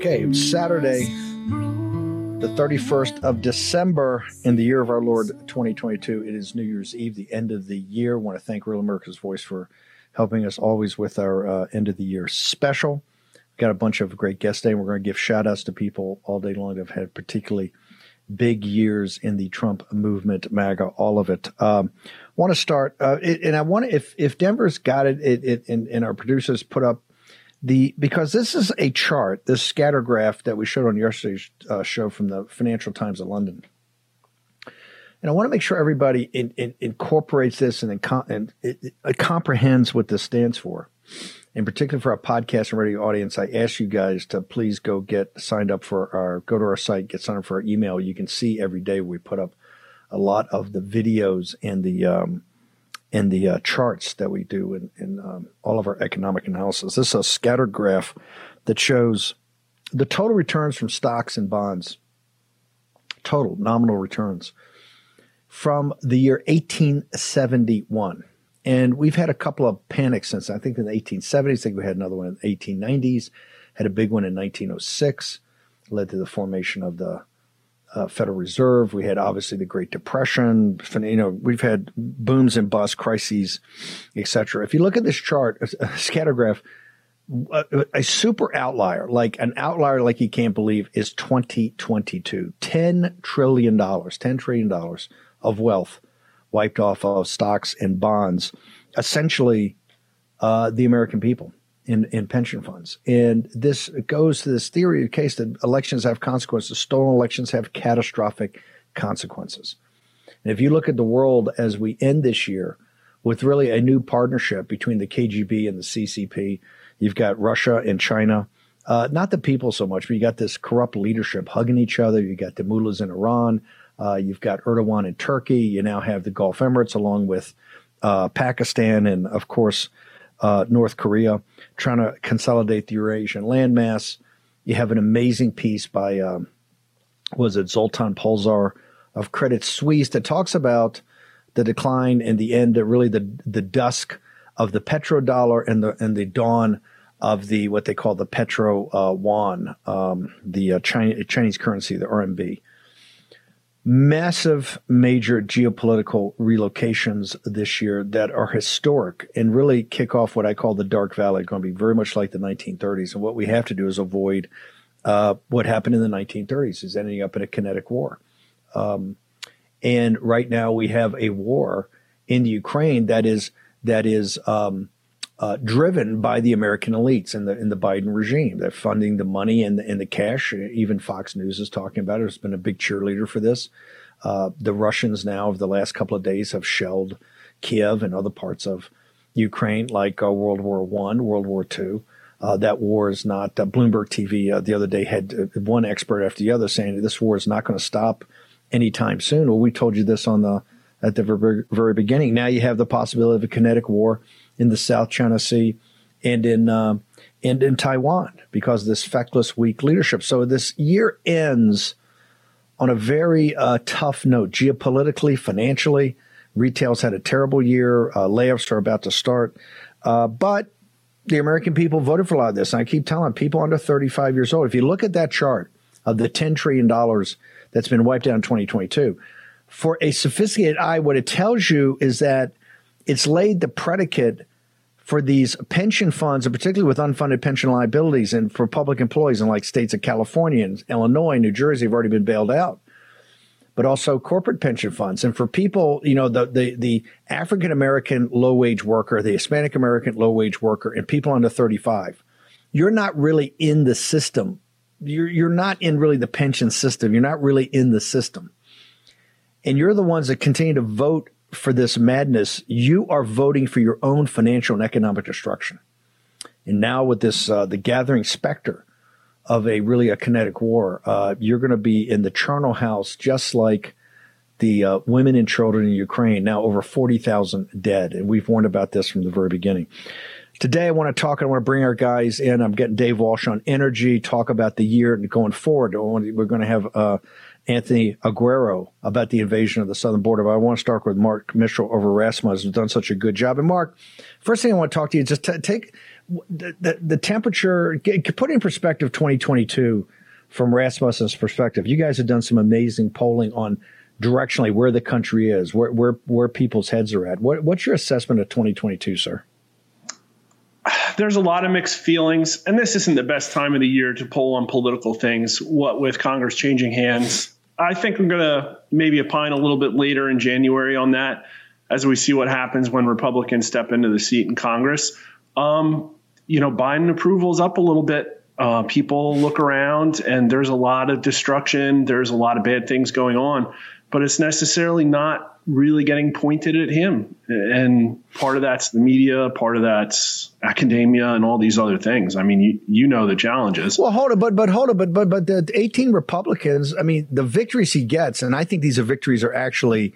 Okay, it's Saturday, the 31st of December in the year of our Lord 2022. It is New Year's Eve, the end of the year. I want to thank Real America's Voice for helping us always with our uh, end of the year special. We've got a bunch of great guests today. We're going to give shout outs to people all day long that have had particularly big years in the Trump movement, MAGA, all of it. Um, want to start, uh, it, and I want to, if, if Denver's got it, it, it and, and our producers put up the, because this is a chart, this scatter graph that we showed on yesterday's uh, show from the Financial Times of London. And I want to make sure everybody in, in, incorporates this and, and, and it, it comprehends what this stands for. In particular, for our podcast and radio audience, I ask you guys to please go get signed up for our, go to our site, get signed up for our email. You can see every day we put up a lot of the videos and the, um, and the uh, charts that we do in, in um, all of our economic analysis. This is a scatter graph that shows the total returns from stocks and bonds, total nominal returns from the year 1871. And we've had a couple of panics since I think in the 1870s. I think we had another one in the 1890s, had a big one in 1906, led to the formation of the uh, Federal Reserve. We had obviously the Great Depression. You know, we've had booms and busts, crises, etc. If you look at this chart, a, a a, a super outlier, like an outlier like you can't believe, is 2022. $10 trillion, $10 trillion of wealth wiped off of stocks and bonds, essentially uh, the American people in, in pension funds. And this goes to this theory of case that elections have consequences. Stolen elections have catastrophic consequences. And if you look at the world as we end this year with really a new partnership between the KGB and the CCP, you've got Russia and China. Uh, not the people so much, but you got this corrupt leadership hugging each other. You got the mullahs in Iran. Uh, you've got Erdogan in Turkey. You now have the Gulf Emirates along with uh, Pakistan and, of course, uh, North Korea trying to consolidate the Eurasian landmass. You have an amazing piece by, um, was it Zoltan Pozsar of Credit Suisse that talks about the decline and the end, really the the dusk of the petrodollar and the and the dawn of the what they call the petro uh, um, the uh, Chinese, Chinese currency, the RMB massive major geopolitical relocations this year that are historic and really kick off what I call the dark valley. Going to be very much like the 1930s. And what we have to do is avoid uh, what happened in the 1930s is ending up in a kinetic war. Um, and right now we have a war in the Ukraine that is that is um, uh, driven by the American elites and the in the Biden regime. They're funding the money and the, and the cash. Even Fox News is talking about it. It's been a big cheerleader for this. Uh, the Russians now, over the last couple of days, have shelled Kiev and other parts of Ukraine, like uh, World War One, World War Two. Uh, that war is not. Uh, Bloomberg TV uh, the other day had one expert after the other saying this war is not going to stop anytime soon. Well, we told you this on the at the very, very beginning. Now you have the possibility of a kinetic war in the South China Sea and in um, and in Taiwan because of this feckless, weak leadership. So this year ends on a very uh, tough note geopolitically, financially. Retail's had a terrible year. Uh, layoffs are about to start. Uh, but the American people voted for a lot of this. And I keep telling people under 35 years old, if you look at that chart of the $10 trillion that's been wiped out in 2022, for a sophisticated eye, what it tells you is that it's laid the predicate for these pension funds, and particularly with unfunded pension liabilities, and for public employees in like states of California and Illinois, New Jersey have already been bailed out, but also corporate pension funds. And for people, you know, the the, the African American low wage worker, the Hispanic American low wage worker, and people under thirty five, you're not really in the system. You're you're not in really the pension system. You're not really in the system and you're the ones that continue to vote for this madness, you are voting for your own financial and economic destruction. And now with this, uh, the gathering specter of a really a kinetic war, uh, you're going to be in the charnel house just like the uh, women and children in Ukraine. Now over 40,000 dead. And we've warned about this from the very beginning. Today, I want to talk. I want to bring our guys in. I'm getting Dave Walsh on energy. Talk about the year and going forward. We're going to have uh, Anthony Aguero about the invasion of the southern border. But I want to start with Mark Mitchell over Rasmussen, who's done such a good job. And Mark, first thing I want to talk to you is just t- take the, the, the temperature, get, put in perspective 2022 from Rasmussen's perspective. You guys have done some amazing polling on directionally where the country is, where where, where people's heads are at. What, what's your assessment of 2022, sir? there's a lot of mixed feelings, and this isn't the best time of the year to poll on political things. What with Congress changing hands, I think I'm going to maybe opine a little bit later in January on that as we see what happens when Republicans step into the seat in Congress. Um, you know, Biden approval is up a little bit. Uh, people look around and there's a lot of destruction. There's a lot of bad things going on, but it's necessarily not really getting pointed at him. And part of that's the media, part of that's academia and all these other things. I mean, you, you know the challenges. Well, hold it, but but hold it, but but but the 18 Republicans, I mean, the victories he gets, and I think these are victories are actually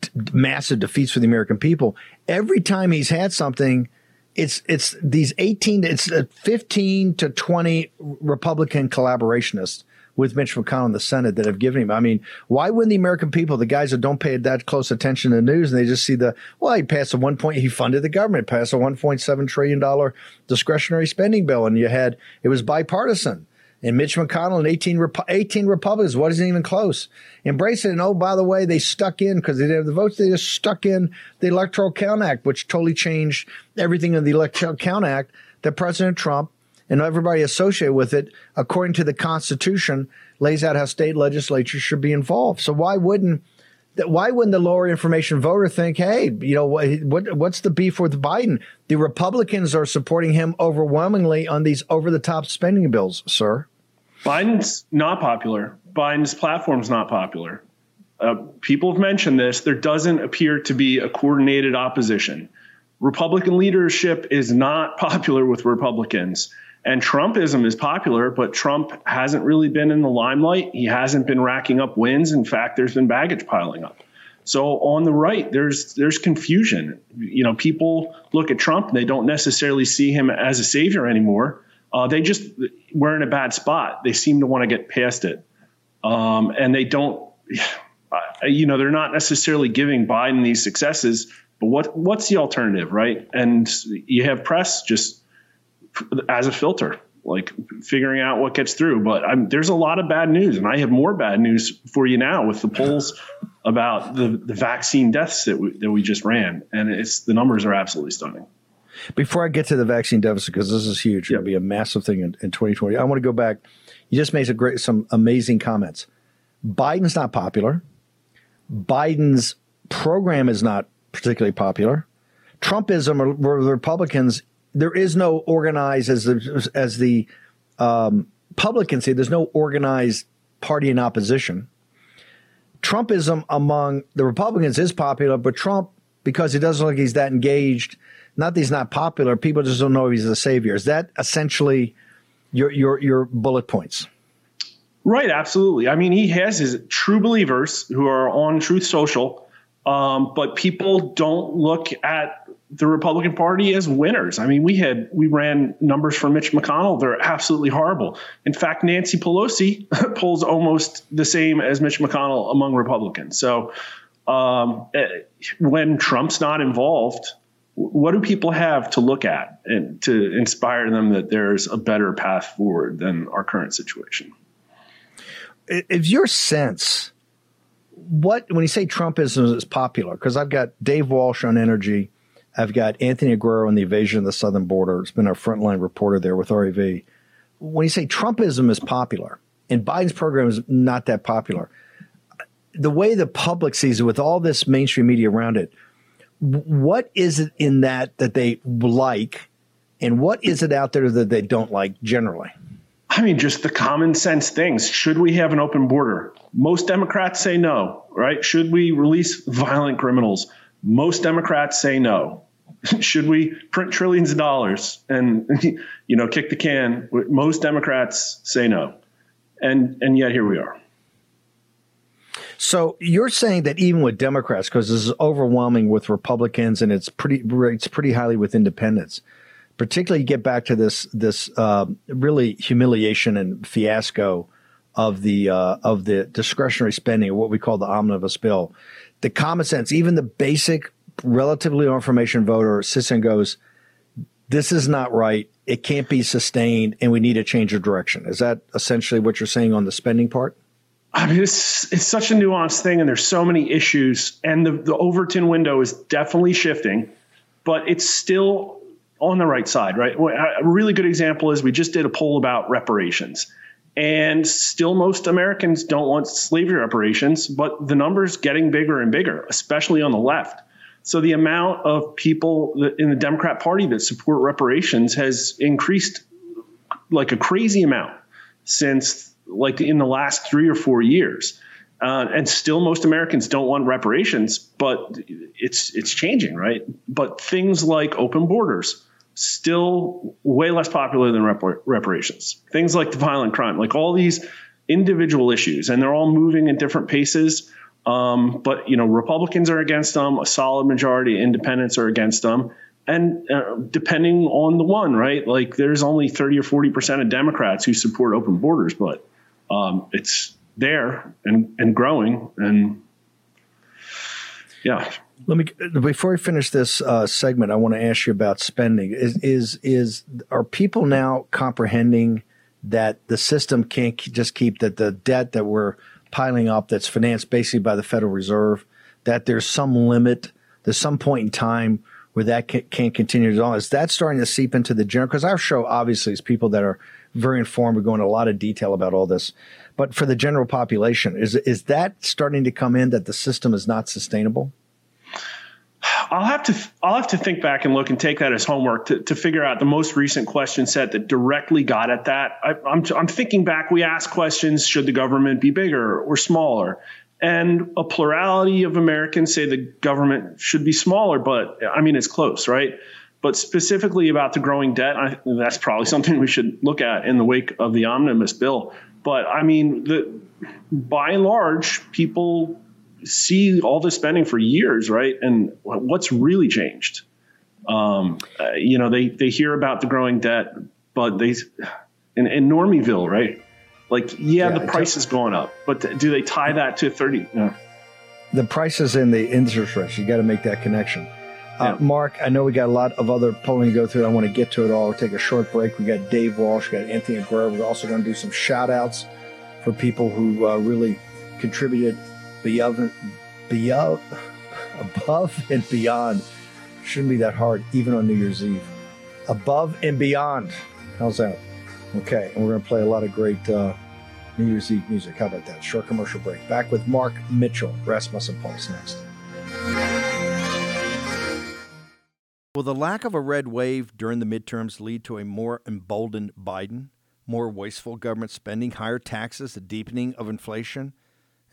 d- massive defeats for the American people. Every time he's had something, it's it's these 18 it's 15 to 20 Republican collaborationists with Mitch McConnell in the Senate that have given him. I mean, why wouldn't the American people, the guys that don't pay that close attention to the news, and they just see the well, he passed a one point, he funded the government, passed a one point seven trillion dollar discretionary spending bill, and you had it was bipartisan. And Mitch McConnell and 18, 18 Republicans wasn't even close. Embrace it. And oh, by the way, they stuck in because they didn't have the votes. They just stuck in the Electoral Count Act, which totally changed everything in the Electoral Count Act that President Trump and everybody associated with it, according to the Constitution, lays out how state legislatures should be involved. So why wouldn't why wouldn't the lower information voter think, hey, you know, what, what's the beef with Biden? The Republicans are supporting him overwhelmingly on these over the top spending bills, sir. Biden's not popular. Biden's platform's not popular. Uh, people have mentioned this. There doesn't appear to be a coordinated opposition. Republican leadership is not popular with Republicans. And Trumpism is popular, but Trump hasn't really been in the limelight. He hasn't been racking up wins. In fact, there's been baggage piling up. So on the right, there's there's confusion. You know, people look at Trump, and they don't necessarily see him as a savior anymore. Uh, they just we're in a bad spot. They seem to want to get past it, um, and they don't. You know, they're not necessarily giving Biden these successes. But what what's the alternative, right? And you have press just as a filter, like figuring out what gets through. But I'm, there's a lot of bad news, and I have more bad news for you now with the polls about the, the vaccine deaths that we, that we just ran, and it's the numbers are absolutely stunning. Before I get to the vaccine deficit, because this is huge, it'll be a massive thing in, in 2020. I want to go back. You just made some great, some amazing comments. Biden's not popular. Biden's program is not particularly popular. Trumpism or the Republicans there is no organized as the, as the um, publicans say. There's no organized party in opposition. Trumpism among the Republicans is popular, but Trump, because he doesn't look like he's that engaged, not that he's not popular, people just don't know he's a savior. Is that essentially your your your bullet points? Right, absolutely. I mean, he has his true believers who are on Truth Social Um, but people don't look at the Republican Party as winners. I mean, we had we ran numbers for Mitch McConnell; they're absolutely horrible. In fact, Nancy Pelosi polls almost the same as Mitch McConnell among Republicans. So, um, eh, when Trump's not involved, what do people have to look at and to inspire them that there's a better path forward than our current situation? If your sense, what when you say Trumpism is popular, because I've got Dave Walsh on energy, I've got Anthony Aguero on the invasion of the southern border. It's been our frontline reporter there with REV. When you say Trumpism is popular and Biden's program is not that popular, the way the public sees it with all this mainstream media around it, what is it in that that they like and what is it out there that they don't like generally? I mean, just the common sense things. Should we have an open border? Most Democrats say no, right? Should we release violent criminals? Most Democrats say no. Should we print trillions of dollars and you know kick the can? Most Democrats say no, and and yet here we are. So you're saying that even with Democrats, because this is overwhelming with Republicans and it's pretty it's pretty highly with independents. Particularly, get back to this this uh, really humiliation and fiasco of the uh, of the discretionary spending, what we call the omnibus bill. The common sense, even the basic, relatively low information voter sits and goes, "This is not right. It can't be sustained, and we need a change of direction." Is that essentially what you're saying on the spending part? I mean, it's it's such a nuanced thing, and there's so many issues, and the the Overton window is definitely shifting, but it's still on the right side, right? A really good example is we just did a poll about reparations, and still most Americans don't want slavery reparations, but the numbers getting bigger and bigger, especially on the left. So the amount of people in the Democrat Party that support reparations has increased like a crazy amount since like in the last three or four years. Uh, and still, most Americans don't want reparations, but it's it's changing, right? But things like open borders still way less popular than repar- reparations. Things like the violent crime, like all these individual issues, and they're all moving at different paces. Um, but you know, Republicans are against them. A solid majority of independents are against them. And uh, depending on the one, right? Like there's only 30 or 40 percent of Democrats who support open borders, but um, it's there and and growing and yeah. Let me before we finish this uh, segment, I want to ask you about spending. Is is is are people now comprehending that the system can't just keep that the debt that we're piling up that's financed basically by the Federal Reserve that there's some limit, there's some point in time where that can't continue at all. Is that starting to seep into the general? Because our show obviously is people that are very informed. We go into a lot of detail about all this. But for the general population, is is that starting to come in that the system is not sustainable? I'll have to I'll have to think back and look and take that as homework to, to figure out the most recent question set that directly got at that. I, I'm I'm thinking back. We asked questions: Should the government be bigger or smaller? And a plurality of Americans say the government should be smaller, but I mean it's close, right? But specifically about the growing debt, I, that's probably something we should look at in the wake of the omnibus bill. But I mean, the, by and large, people see all this spending for years, right? And what's really changed? Um, uh, you know, they they hear about the growing debt, but they in, in Normieville, right? Like, yeah, yeah the price is going up, but do they tie that to thirty? Yeah. The prices and the interest rates. You got to make that connection. Uh, Mark, I know we got a lot of other polling to go through. I want to get to it all. We'll take a short break. We got Dave Walsh, we got Anthony Aguero. We're also going to do some shout outs for people who uh, really contributed beyond, beyond, above and beyond. Shouldn't be that hard, even on New Year's Eve. Above and beyond. How's that? Okay, and we're going to play a lot of great uh, New Year's Eve music. How about that? Short commercial break. Back with Mark Mitchell, Rasmussen Polls next. Will the lack of a red wave during the midterms lead to a more emboldened Biden, more wasteful government spending, higher taxes, a deepening of inflation?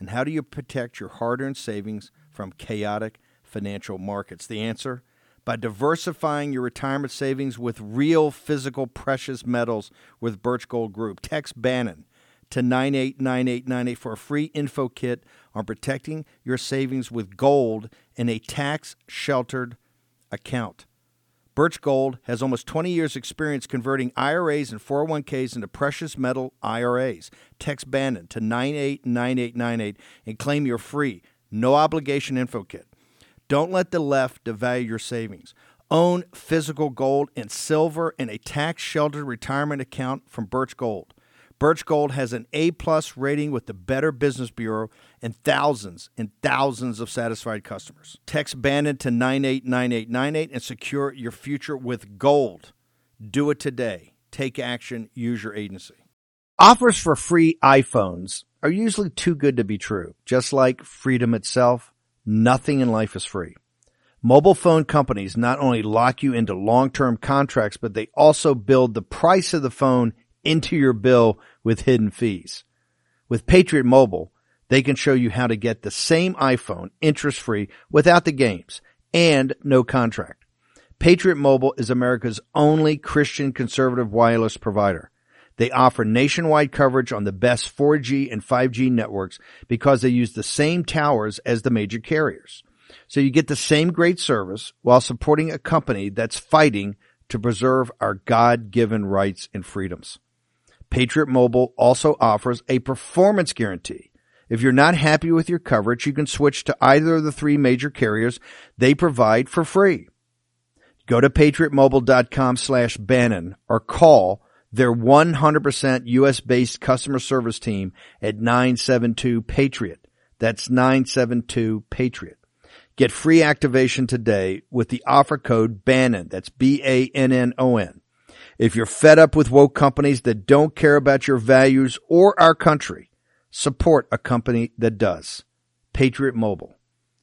And how do you protect your hard earned savings from chaotic financial markets? The answer? By diversifying your retirement savings with real physical precious metals with Birch Gold Group. Text Bannon to 989898 for a free info kit on protecting your savings with gold in a tax sheltered account. Birch Gold has almost 20 years' experience converting IRAs and 401ks into precious metal IRAs. Text Bannon to 989898 and claim your free, no obligation info kit. Don't let the left devalue your savings. Own physical gold and silver in a tax sheltered retirement account from Birch Gold. Birch Gold has an A plus rating with the Better Business Bureau and thousands and thousands of satisfied customers. Text Bannon to 989898 and secure your future with gold. Do it today. Take action. Use your agency. Offers for free iPhones are usually too good to be true. Just like freedom itself, nothing in life is free. Mobile phone companies not only lock you into long-term contracts, but they also build the price of the phone into your bill with hidden fees. With Patriot Mobile, they can show you how to get the same iPhone interest free without the games and no contract. Patriot Mobile is America's only Christian conservative wireless provider. They offer nationwide coverage on the best 4G and 5G networks because they use the same towers as the major carriers. So you get the same great service while supporting a company that's fighting to preserve our God-given rights and freedoms. Patriot Mobile also offers a performance guarantee. If you're not happy with your coverage, you can switch to either of the three major carriers they provide for free. Go to patriotmobile.com slash Bannon or call their 100% US based customer service team at 972 Patriot. That's 972 Patriot. Get free activation today with the offer code Bannon. That's B-A-N-N-O-N. If you're fed up with woke companies that don't care about your values or our country, support a company that does. Patriot Mobile.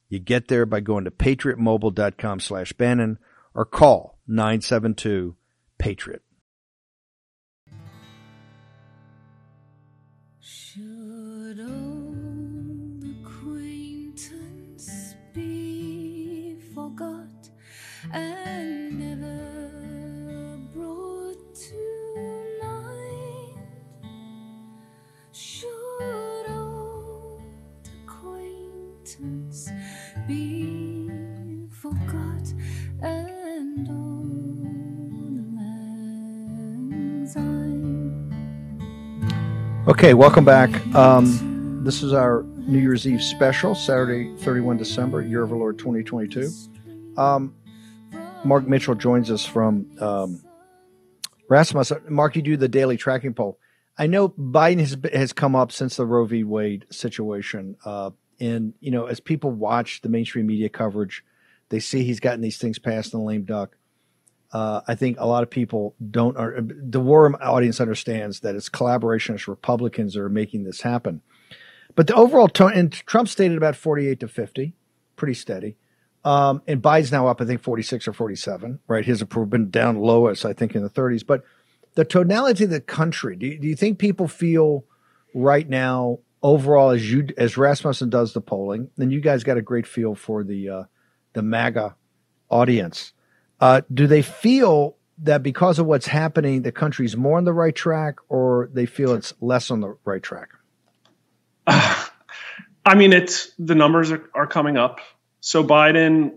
You get there by going to patriotmobile.com slash Bannon or call 972 Patriot. Okay, welcome back. Um, this is our New Year's Eve special, Saturday, 31 December, Year of the Lord 2022. Um, Mark Mitchell joins us from um, Rasmussen. Mark, you do the daily tracking poll. I know Biden has has come up since the Roe v. Wade situation, uh, and you know, as people watch the mainstream media coverage, they see he's gotten these things passed in the lame duck. Uh, I think a lot of people don't. Are, the war audience understands that it's collaborationist Republicans that are making this happen. But the overall tone, and Trump stated about forty-eight to fifty, pretty steady. Um, and Biden's now up, I think, 46 or 47, right? His approval been down lowest, I think, in the 30s. But the tonality of the country, do you, do you think people feel right now, overall, as you as Rasmussen does the polling, then you guys got a great feel for the uh, the MAGA audience. Uh, do they feel that because of what's happening, the country's more on the right track, or they feel it's less on the right track? I mean, it's the numbers are, are coming up. So Biden,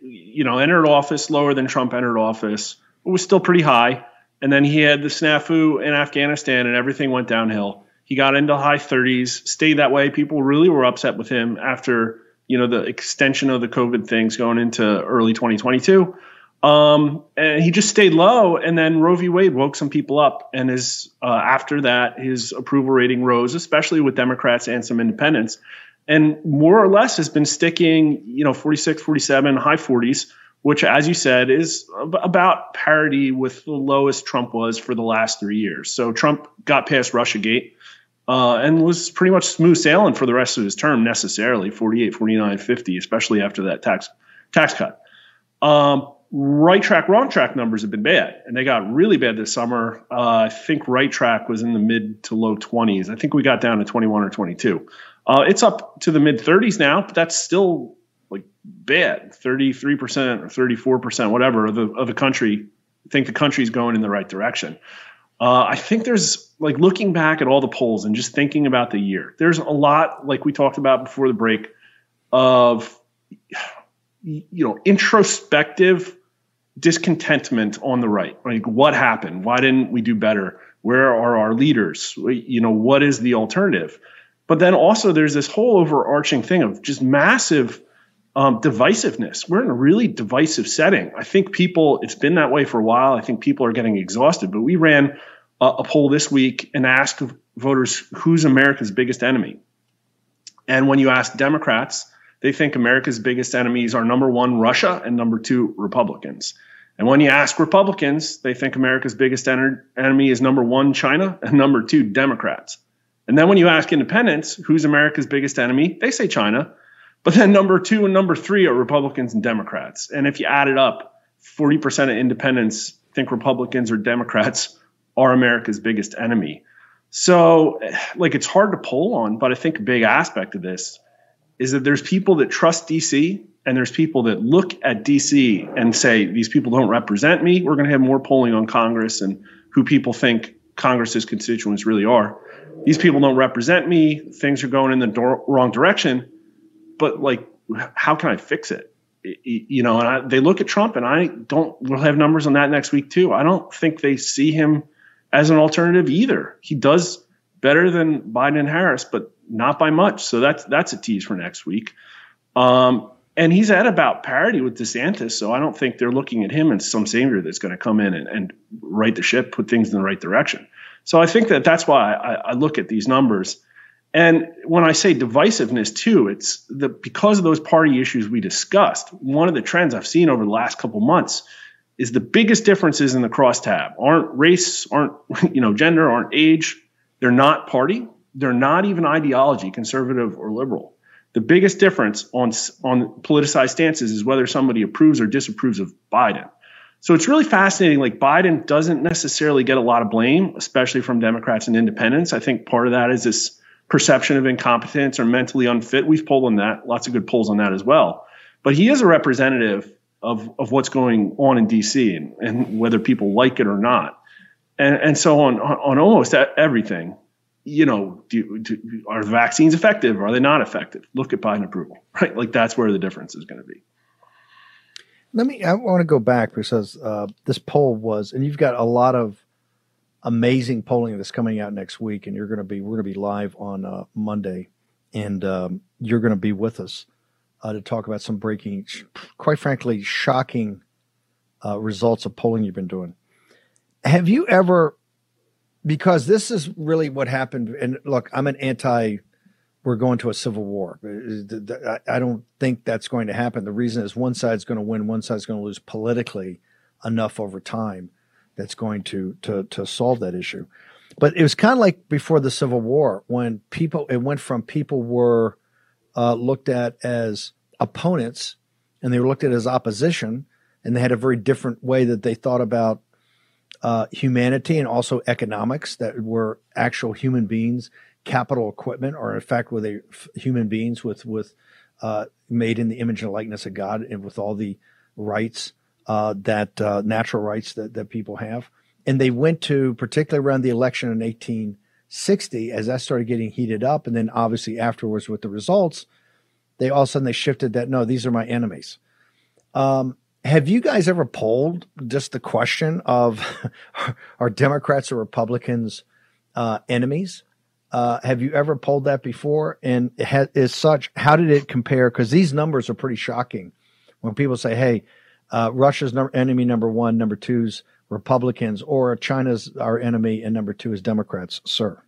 you know, entered office lower than Trump entered office. It was still pretty high. And then he had the snafu in Afghanistan and everything went downhill. He got into high 30s, stayed that way. People really were upset with him after, you know, the extension of the COVID things going into early 2022. Um, and he just stayed low. And then Roe v. Wade woke some people up. And his, uh, after that, his approval rating rose, especially with Democrats and some independents. And more or less has been sticking, you know, 46, 47, high 40s, which, as you said, is ab- about parity with the lowest Trump was for the last three years. So Trump got past Russiagate. Uh, and was pretty much smooth sailing for the rest of his term necessarily 48 49 50 especially after that tax tax cut um, right track wrong track numbers have been bad and they got really bad this summer. Uh, i think right track was in the mid to low 20s i think we got down to 21 or 22 uh, it's up to the mid 30s now but that's still like bad. 33% or 34% whatever of the, of the country I think the country's going in the right direction. Uh, I think there's like looking back at all the polls and just thinking about the year, there's a lot, like we talked about before the break, of you know introspective discontentment on the right. Like, what happened? Why didn't we do better? Where are our leaders? You know, what is the alternative? But then also, there's this whole overarching thing of just massive um, divisiveness. We're in a really divisive setting. I think people, it's been that way for a while. I think people are getting exhausted. But we ran a, a poll this week and asked voters who's America's biggest enemy. And when you ask Democrats, they think America's biggest enemies are number one, Russia, and number two, Republicans. And when you ask Republicans, they think America's biggest en- enemy is number one, China, and number two, Democrats. And then when you ask independents, who's America's biggest enemy, they say China. But then number two and number three are Republicans and Democrats. And if you add it up, 40% of independents think Republicans or Democrats are America's biggest enemy. So, eh, like, it's hard to poll on, but I think a big aspect of this is that there's people that trust DC and there's people that look at DC and say, these people don't represent me. We're going to have more polling on Congress and who people think Congress's constituents really are. These people don't represent me. Things are going in the do- wrong direction. But, like, how can I fix it? You know, and I, they look at Trump, and I don't, we'll have numbers on that next week, too. I don't think they see him as an alternative either. He does better than Biden and Harris, but not by much. So that's that's a tease for next week. Um, and he's at about parity with DeSantis, so I don't think they're looking at him as some savior that's going to come in and, and right the ship, put things in the right direction. So I think that that's why I, I look at these numbers. And when I say divisiveness too, it's the because of those party issues we discussed. One of the trends I've seen over the last couple months is the biggest differences in the crosstab aren't race, aren't you know gender, aren't age. They're not party. They're not even ideology, conservative or liberal. The biggest difference on on politicized stances is whether somebody approves or disapproves of Biden. So it's really fascinating. Like Biden doesn't necessarily get a lot of blame, especially from Democrats and independents. I think part of that is this perception of incompetence or mentally unfit. We've polled on that, lots of good polls on that as well. But he is a representative of, of what's going on in DC and, and whether people like it or not. And, and so on, on almost everything, you know, do, do, are the vaccines effective? Are they not effective? Look at Biden approval, right? Like that's where the difference is going to be. Let me. I want to go back because uh, this poll was, and you've got a lot of amazing polling that's coming out next week, and you're going to be. We're going to be live on uh, Monday, and um, you're going to be with us uh, to talk about some breaking, quite frankly, shocking uh, results of polling you've been doing. Have you ever because this is really what happened. And look, I'm an anti. We're going to a civil war. I don't think that's going to happen. The reason is one side's going to win, one side's going to lose politically enough over time that's going to to to solve that issue. But it was kind of like before the Civil War when people it went from people were uh, looked at as opponents and they were looked at as opposition and they had a very different way that they thought about uh, humanity and also economics that were actual human beings, capital equipment, or in fact, were they human beings with with uh, made in the image and likeness of God and with all the rights uh, that uh, natural rights that that people have. And they went to particularly around the election in 1860 as that started getting heated up, and then obviously afterwards with the results, they all of a sudden they shifted that no, these are my enemies. Um, have you guys ever polled just the question of are Democrats or Republicans uh, enemies? Uh, have you ever polled that before? And as such, how did it compare? Because these numbers are pretty shocking. When people say, "Hey, uh, Russia's number, enemy number one, number two's Republicans, or China's our enemy, and number two is Democrats," sir.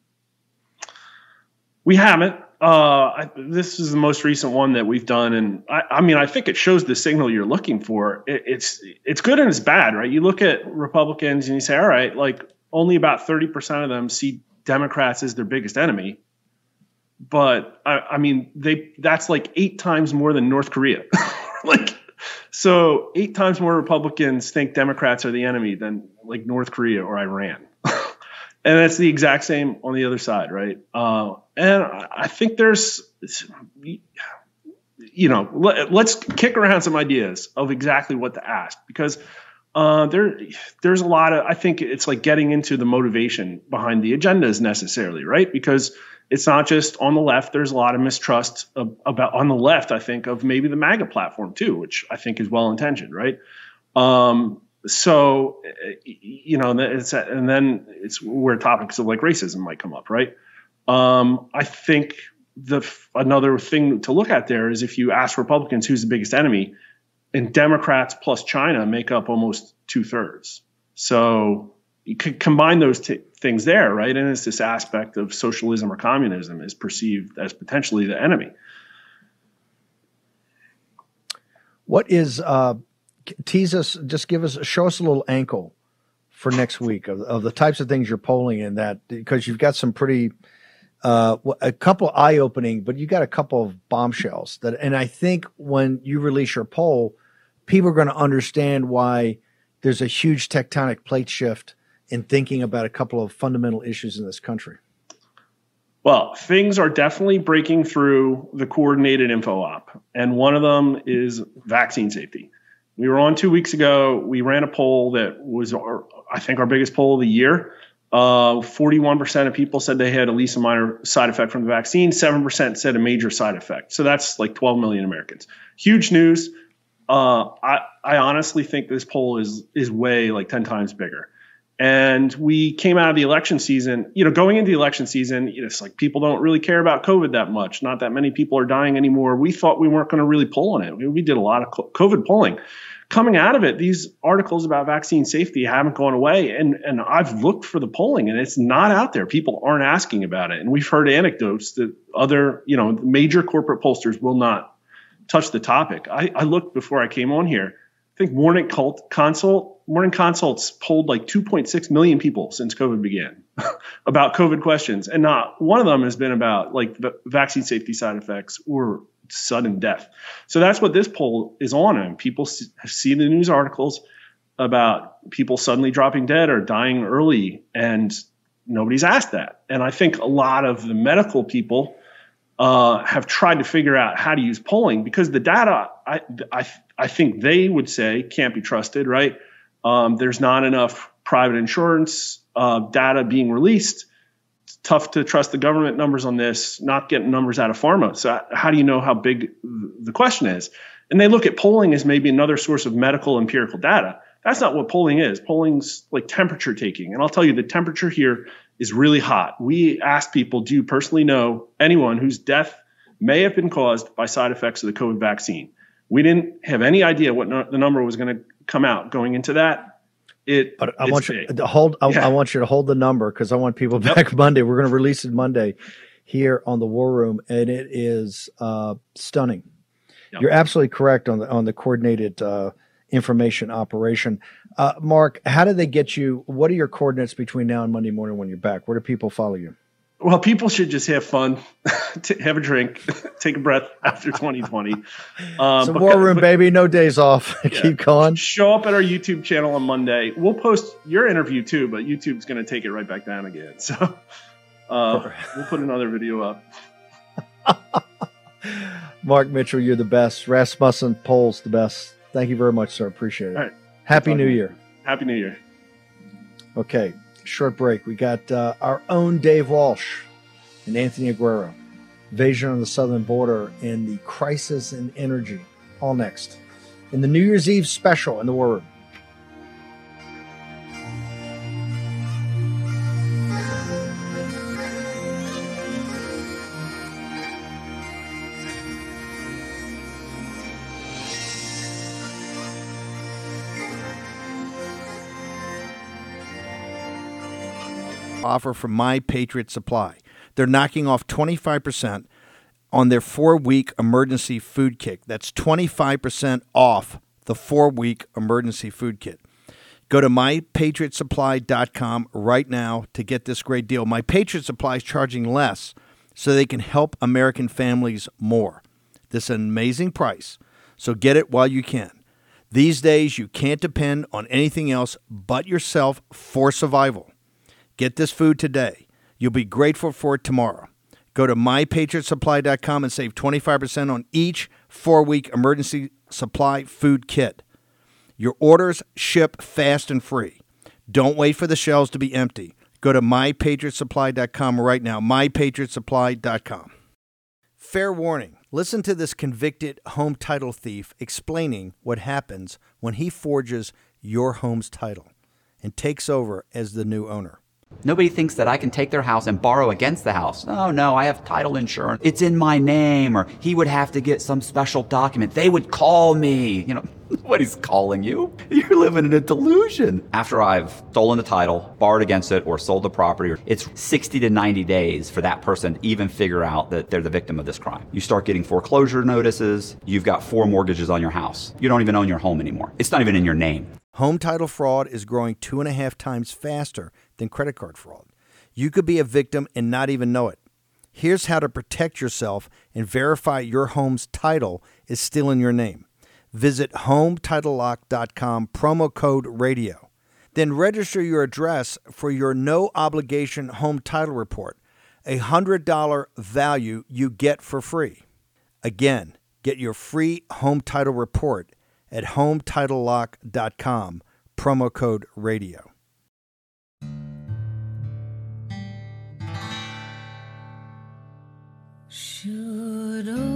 We haven't. Uh, I, this is the most recent one that we've done, and I, I mean, I think it shows the signal you're looking for. It, it's it's good and it's bad, right? You look at Republicans and you say, all right, like only about thirty percent of them see Democrats as their biggest enemy, but I, I mean, they that's like eight times more than North Korea. like, so eight times more Republicans think Democrats are the enemy than like North Korea or Iran and that's the exact same on the other side, right? Uh, and I think there's, you know, let, us kick around some ideas of exactly what to ask because Uh, there, there's a lot of. I think it's like getting into the motivation behind the agendas necessarily, right? Because it's not just on the left. There's a lot of mistrust of, about on the left. I think of maybe the MAGA platform too, which I think is well intentioned, right? Um, so you know, it's and then it's where topics of like racism might come up, right? Um, I think the another thing to look at there is if you ask Republicans who's the biggest enemy, and Democrats plus China make up almost two thirds. So you could combine those t- things there, right? And it's this aspect of socialism or communism is perceived as potentially the enemy. What is uh, tease us? Just give us, show us a little ankle for next week of, of the types of things you're polling in that because you've got some pretty uh, a couple eye opening, but you got a couple of bombshells that, and I think when you release your poll, people are going to understand why there's a huge tectonic plate shift in thinking about a couple of fundamental issues in this country. Well, things are definitely breaking through the coordinated info op, and one of them is vaccine safety. We were on two weeks ago. We ran a poll that was, our, I think, our biggest poll of the year uh, 41% of people said they had at least a minor side effect from the vaccine. 7% said a major side effect. So that's like 12 million Americans. Huge news. Uh, I, I honestly think this poll is is way like 10 times bigger. And we came out of the election season, you know, going into the election season, it's like people don't really care about COVID that much. Not that many people are dying anymore. We thought we weren't going to really pull on it. We, did a lot of COVID polling coming out of it, these articles about vaccine safety haven't gone away. And, and I've looked for the polling and it's not out there. People aren't asking about it. And we've heard anecdotes that other, you know, major corporate pollsters will not touch the topic. I, I looked before I came on here. I think Cult Consult, Morning Consults polled like 2.6 million people since COVID began about COVID questions. And not one of them has been about like the vaccine safety side effects or sudden death. So that's what this poll is on. And people see the news articles about people suddenly dropping dead or dying early, and nobody's asked that. And I think a lot of the medical people uh, have tried to figure out how to use polling because the data, I, I, I think they would say, can't be trusted, right? Um, there's not enough private insurance uh, data being released It's tough to trust the government numbers on this, not getting numbers out of pharma. So how do you know how big the question is? And they look at polling as maybe another source of medical empirical data. That's not what polling is. Polling's like temperature taking. And I'll tell you the temperature here is really hot. We asked people, do you personally know anyone whose death may have been caused by side effects of the COVID vaccine? We didn't have any idea what no- the number was going to come out going into that it but I want you to hold. I, yeah. I, want you to hold the number because I want people back yep. Monday. We're going to release it Monday here on the War Room, and it is uh, stunning. Yep. You're absolutely correct on the on the coordinated uh, information operation. Uh, Mark, how do they get you? What are your coordinates between now and Monday morning when you're back? Where do people follow you? Well, people should just have fun, have a drink, take a breath after 2020. Um, it's war room, but, baby. No days off. Yeah, Keep going. Show up at our YouTube channel on Monday. We'll post your interview too, but YouTube's going to take it right back down again. So uh, we'll put another video up. Mark Mitchell, you're the best. Rasmussen Polls, the best. Thank you very much, sir. Appreciate it. All right. Happy New Year. Happy New Year. Okay short break. We got uh, our own Dave Walsh and Anthony Aguero, invasion on the southern border, and the crisis in energy. All next in the New Year's Eve special in the War Room. Offer from My Patriot Supply. They're knocking off 25% on their four week emergency food kit. That's 25% off the four week emergency food kit. Go to mypatriotsupply.com right now to get this great deal. My Patriot Supply is charging less so they can help American families more. This amazing price, so get it while you can. These days, you can't depend on anything else but yourself for survival. Get this food today. You'll be grateful for it tomorrow. Go to mypatriotsupply.com and save 25% on each four week emergency supply food kit. Your orders ship fast and free. Don't wait for the shelves to be empty. Go to mypatriotsupply.com right now. mypatriotsupply.com. Fair warning. Listen to this convicted home title thief explaining what happens when he forges your home's title and takes over as the new owner. Nobody thinks that I can take their house and borrow against the house. Oh no, I have title insurance. It's in my name, or he would have to get some special document. They would call me. You know, nobody's calling you. You're living in a delusion. After I've stolen the title, borrowed against it, or sold the property, it's 60 to 90 days for that person to even figure out that they're the victim of this crime. You start getting foreclosure notices. You've got four mortgages on your house. You don't even own your home anymore. It's not even in your name. Home title fraud is growing two and a half times faster than credit card fraud. You could be a victim and not even know it. Here's how to protect yourself and verify your home's title is still in your name. Visit HometitleLock.com, promo code radio. Then register your address for your no obligation home title report, a $100 value you get for free. Again, get your free home title report at HometitleLock.com, promo code radio. Old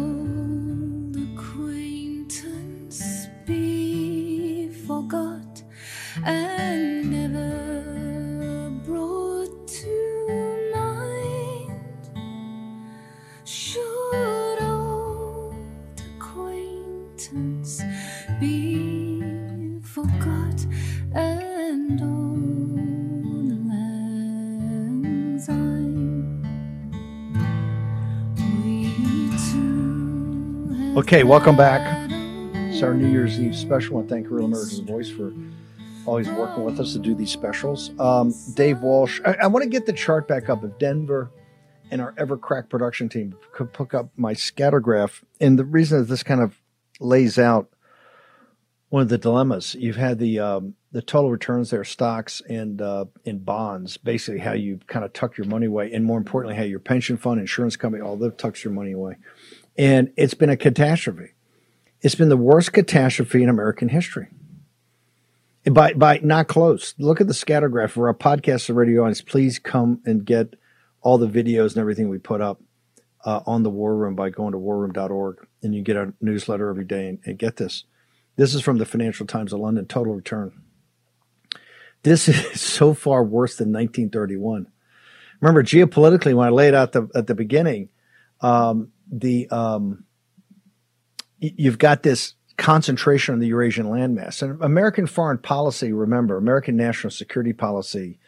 Okay, welcome back. It's our New Year's Eve special. To thank Real America's Voice for always working with us to do these specials. Um, Dave Walsh, I, I want to get the chart back up. of Denver and our Evercrack production team could pick up my scattergraph, and the reason that this kind of lays out one of the dilemmas you've had the um, the total returns there, stocks and uh, in bonds, basically how you kind of tuck your money away, and more importantly, how your pension fund, insurance company, all that tucks your money away, and it's been a catastrophe. It's been the worst catastrophe in American history. By by not close. Look at the scattergraph for our podcast and radio audience. Please come and get all the videos and everything we put up uh, on the War Room by going to warroom.org, and you get our newsletter every day. And, and get this. This is from the Financial Times of London. Total return. This is so far worse than 1931. Remember, geopolitically, when I laid out the, at the beginning, um, the um, you've got this concentration on the Eurasian landmass. And American foreign policy, remember, American national security policy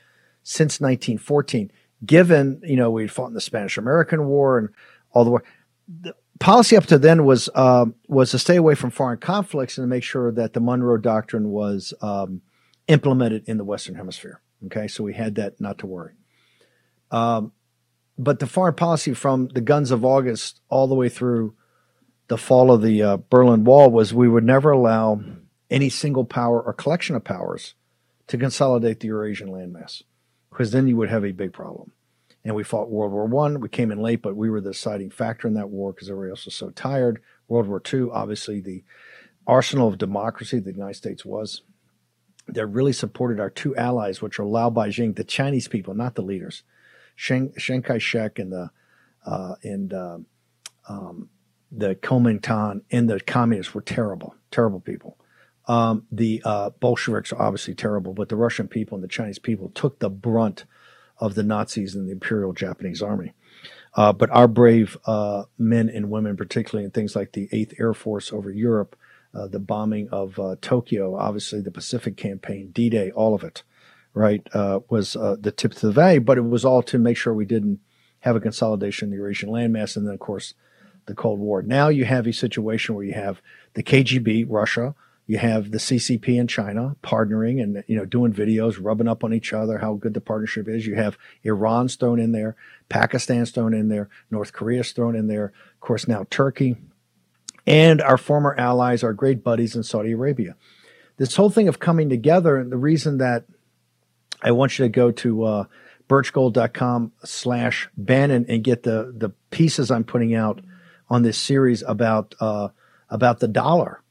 since 1914, given, you know, we'd fought in the Spanish American War and all the war, the policy up to then was um, was to stay away from foreign conflicts and to make sure that the Monroe Doctrine was um, implemented in the Western Hemisphere. Okay, so we had that not to worry. Um, but the foreign policy from the guns of August all the way through the fall of the uh, Berlin Wall was we would never allow any single power or collection of powers to consolidate the Eurasian landmass, because then you would have a big problem. And we fought World War One. We came in late, but we were the deciding factor in that war because everybody else was so tired. World War Two, obviously, the arsenal of democracy the United States was. That really supported our two allies, which are Lao Beijing, the Chinese people, not the leaders, Chiang, Chiang Kai-shek and the uh, and uh, um, the Kuomintang and the communists were terrible, terrible people. Um, the uh, Bolsheviks are obviously terrible, but the Russian people and the Chinese people took the brunt of the Nazis and the Imperial Japanese Army. Uh, but our brave uh, men and women, particularly in things like the Eighth Air Force over Europe, uh, the bombing of uh, Tokyo, obviously the Pacific Campaign, D-Day, all of it, right, uh, was uh, the tip of the value. But it was all to make sure we didn't have a consolidation in the Eurasian landmass, and then of course the Cold War. Now you have a situation where you have the KGB, Russia, you have the CCP in China partnering and you know doing videos, rubbing up on each other, how good the partnership is. You have Iran's thrown in there, Pakistan's thrown in there, North Korea's thrown in there, of course now Turkey, and our former allies, our great buddies in Saudi Arabia. This whole thing of coming together, and the reason that I want you to go to uh, birchgold.com slash Bannon and get the the pieces I'm putting out on this series about uh, about the dollar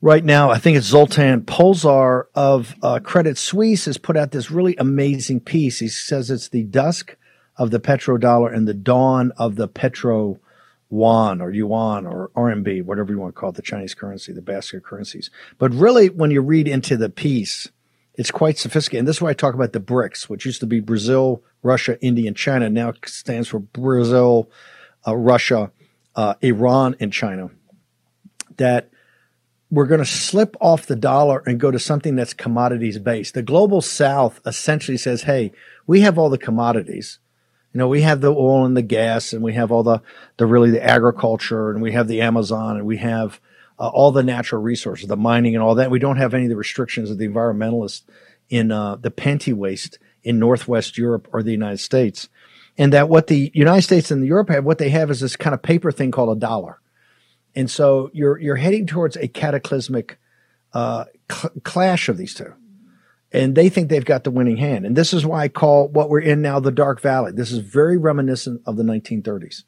right now, I think it's Zoltan Pozsar of uh, Credit Suisse has put out this really amazing piece. He says it's the dusk of the petrodollar and the dawn of the petro yuan or yuan or RMB, whatever you want to call it, the Chinese currency, the basket of currencies. But really, when you read into the piece, it's quite sophisticated. And this is why I talk about the BRICS, which used to be Brazil, Russia, India, and China, now stands for Brazil, uh, Russia, uh, Iran, and China. That we're going to slip off the dollar and go to something that's commodities based. The global south essentially says, hey, we have all the commodities. You know, we have the oil and the gas, and we have all the, the really the agriculture, and we have the Amazon, and we have uh, all the natural resources, the mining, and all that. We don't have any of the restrictions of the environmentalists in uh, the penty waste in Northwest Europe or the United States. And that what the United States and Europe have, what they have is this kind of paper thing called a dollar. And so you're you're heading towards a cataclysmic uh, cl- clash of these two and they think they've got the winning hand. And this is why I call what we're in now the Dark Valley. This is very reminiscent of the 1930s.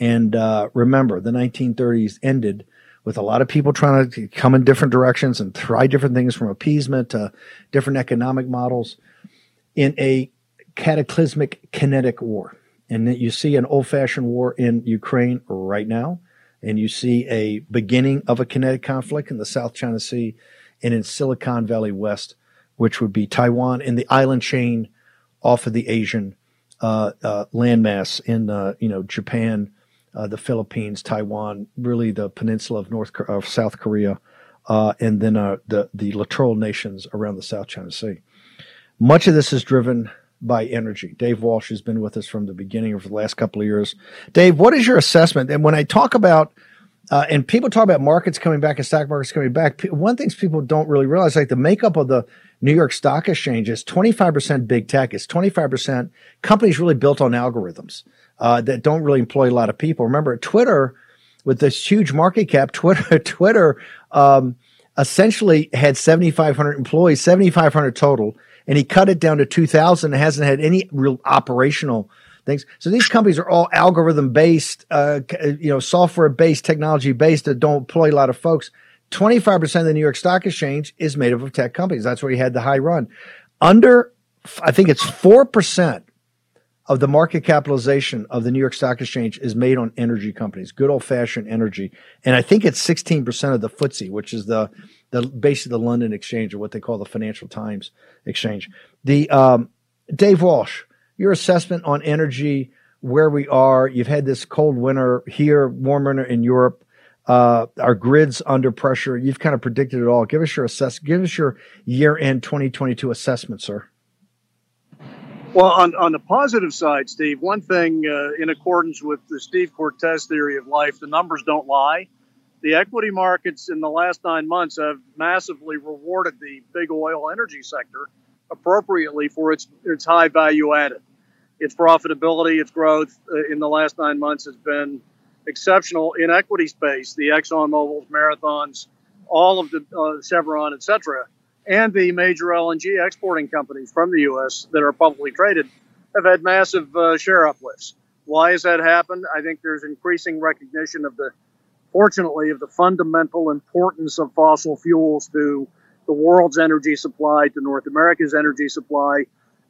And uh, remember, the 1930s ended with a lot of people trying to come in different directions and try different things from appeasement to different economic models in a cataclysmic kinetic war. And you see an old fashioned war in Ukraine right now. And you see a beginning of a kinetic conflict in the South China Sea and in Silicon Valley West which would be Taiwan and the island chain off of the Asian uh, uh, landmass in uh, you know Japan, uh, the Philippines, Taiwan, really the peninsula of North of South Korea, uh, and then uh, the the littoral nations around the South China Sea. Much of this is driven by energy. Dave Walsh has been with us from the beginning of the last couple of years. Dave, what is your assessment? And when I talk about uh, and people talk about markets coming back and stock markets coming back. One thing people don't really realize, like the makeup of the New York Stock Exchange is 25% big tech. It's 25% companies really built on algorithms uh, that don't really employ a lot of people. Remember, Twitter, with this huge market cap, Twitter, Twitter um, essentially had 7,500 employees, 7,500 total, and he cut it down to 2,000 and hasn't had any real operational things. So these companies are all algorithm based, uh, you know, software based, technology based that don't employ a lot of folks. 25% of the New York Stock Exchange is made up of tech companies. That's where you had the high run. Under, I think it's 4% of the market capitalization of the New York Stock Exchange is made on energy companies, good old fashioned energy. And I think it's 16% of the FTSE, which is the, the base of the London Exchange or what they call the Financial Times Exchange. The, um, Dave Walsh, your assessment on energy, where we are. You've had this cold winter here, warm winter in Europe uh, our grids under pressure. You've kind of predicted it all. Give us your assess. Give us your year end 2022 assessment, sir. Well, on, on the positive side, Steve, one thing uh, in accordance with the Steve Cortes theory of life, the numbers don't lie. The equity markets in the last nine months have massively rewarded the big oil energy sector appropriately for its its high value added. Its profitability, its growth uh, in the last nine months has been exceptional in equity space, the Exxon Mobil's, Marathons, all of the uh, Chevron, etc., and the major LNG exporting companies from the U.S. that are publicly traded have had massive uh, share uplifts. Why has that happened? I think there's increasing recognition of the, fortunately, of the fundamental importance of fossil fuels to the world's energy supply, to North America's energy supply,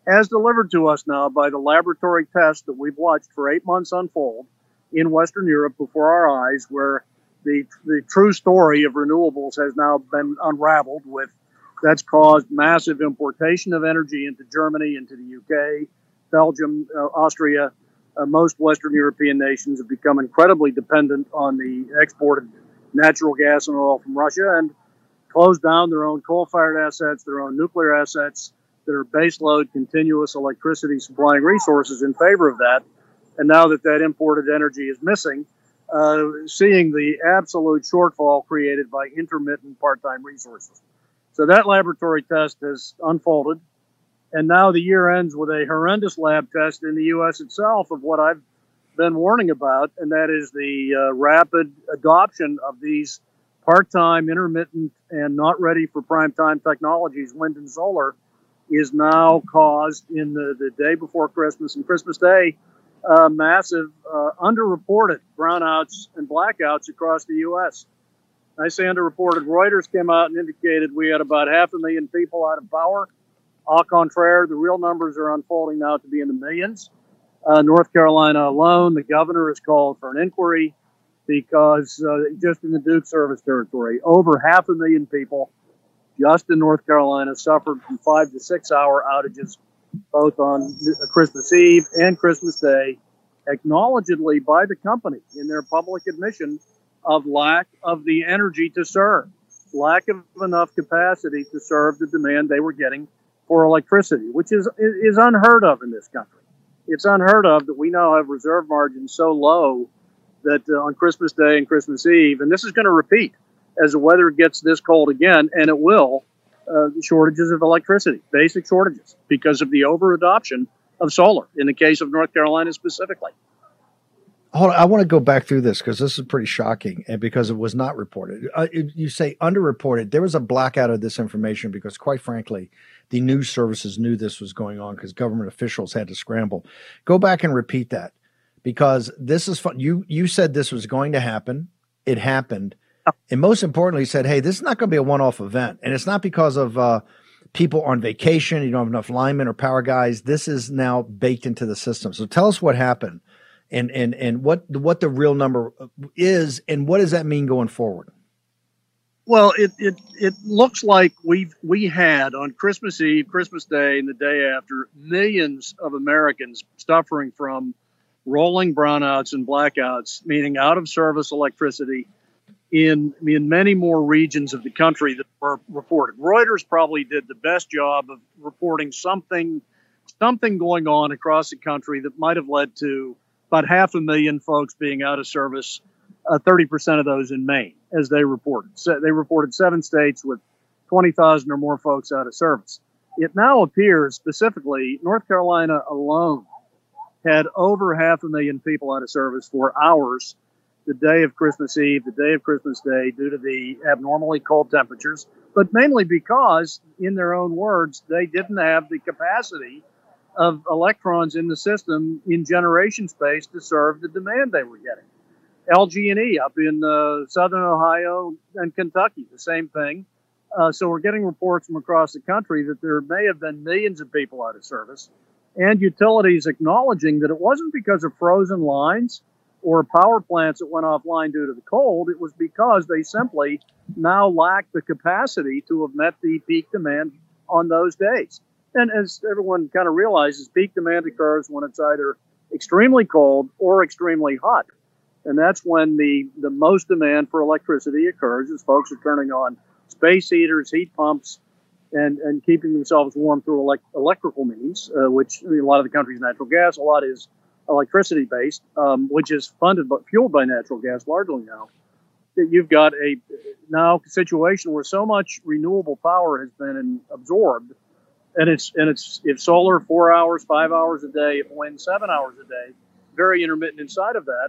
as delivered to us now by the laboratory test that we've watched for eight months unfold in Western Europe before our eyes, where the the true story of renewables has now been unraveled. With that's caused massive importation of energy into Germany, into the UK, Belgium, uh, Austria. Uh, most Western European nations have become incredibly dependent on the exported natural gas and oil from Russia and closed down their own coal-fired assets, their own nuclear assets are baseload continuous electricity supplying resources in favor of that and now that that imported energy is missing, uh, seeing the absolute shortfall created by intermittent part-time resources. So that laboratory test has unfolded, and now the year ends with a horrendous lab test in the U.S. itself of what I've been warning about, and that is the uh, rapid adoption of these part-time, intermittent, and not ready for prime time technologies, wind and solar, is now caused in the, the day before Christmas and Christmas Day uh, massive uh, underreported brownouts and blackouts across the U.S. I say underreported. Reuters came out and indicated we had about half a million people out of power. Au contraire, the real numbers are unfolding now to be in the millions. Uh, North Carolina alone, the governor has called for an inquiry because uh, just in the Duke service territory, over half a million people just in North Carolina suffered from five to six hour outages, both on Christmas Eve and Christmas Day, acknowledgedly by the company in their public admission of lack of the energy to serve, lack of enough capacity to serve the demand they were getting for electricity, which is is unheard of in this country. It's unheard of that we now have reserve margins so low that uh, on Christmas Day and Christmas Eve, and this is going to repeat as the weather gets this cold again, and it will. Uh, shortages of electricity, basic shortages, because of the over adoption of solar in the case of North Carolina specifically. Hold on, I want to go back through this because this is pretty shocking, and because it was not reported. Uh, you say underreported. There was a blackout of this information because, quite frankly, the news services knew this was going on because government officials had to scramble. Go back and repeat that because this is fun. You you said this was going to happen. It happened, and most importantly, said, "Hey, this is not going to be a one-off event, and it's not because of uh, people on vacation. You don't have enough linemen or power guys. This is now baked into the system. So tell us what happened, and and and what what the real number is, and what does that mean going forward." Well, it, it it looks like we've we had on Christmas Eve, Christmas Day, and the day after millions of Americans suffering from rolling brownouts and blackouts, meaning out of service electricity in in many more regions of the country that were reported. Reuters probably did the best job of reporting something something going on across the country that might have led to about half a million folks being out of service uh, 30% of those in Maine, as they reported. So they reported seven states with 20,000 or more folks out of service. It now appears specifically North Carolina alone had over half a million people out of service for hours the day of Christmas Eve, the day of Christmas Day, due to the abnormally cold temperatures, but mainly because, in their own words, they didn't have the capacity of electrons in the system in generation space to serve the demand they were getting. LG&E up in uh, southern Ohio and Kentucky, the same thing. Uh, so we're getting reports from across the country that there may have been millions of people out of service, and utilities acknowledging that it wasn't because of frozen lines or power plants that went offline due to the cold. It was because they simply now lack the capacity to have met the peak demand on those days. And as everyone kind of realizes, peak demand occurs when it's either extremely cold or extremely hot and that's when the the most demand for electricity occurs as folks are turning on space heaters, heat pumps, and and keeping themselves warm through elect- electrical means, uh, which I mean, a lot of the country's natural gas, a lot is electricity based, um, which is funded but fueled by natural gas largely now. That you've got a now situation where so much renewable power has been in, absorbed, and it's and it's if solar four hours, five hours a day, wind seven hours a day, very intermittent inside of that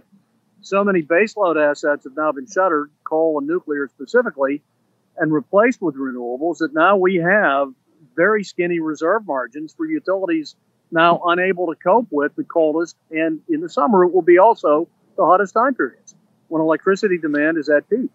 so many baseload assets have now been shuttered, coal and nuclear specifically, and replaced with renewables that now we have very skinny reserve margins for utilities now unable to cope with the coldest. And in the summer, it will be also the hottest time periods when electricity demand is at peak.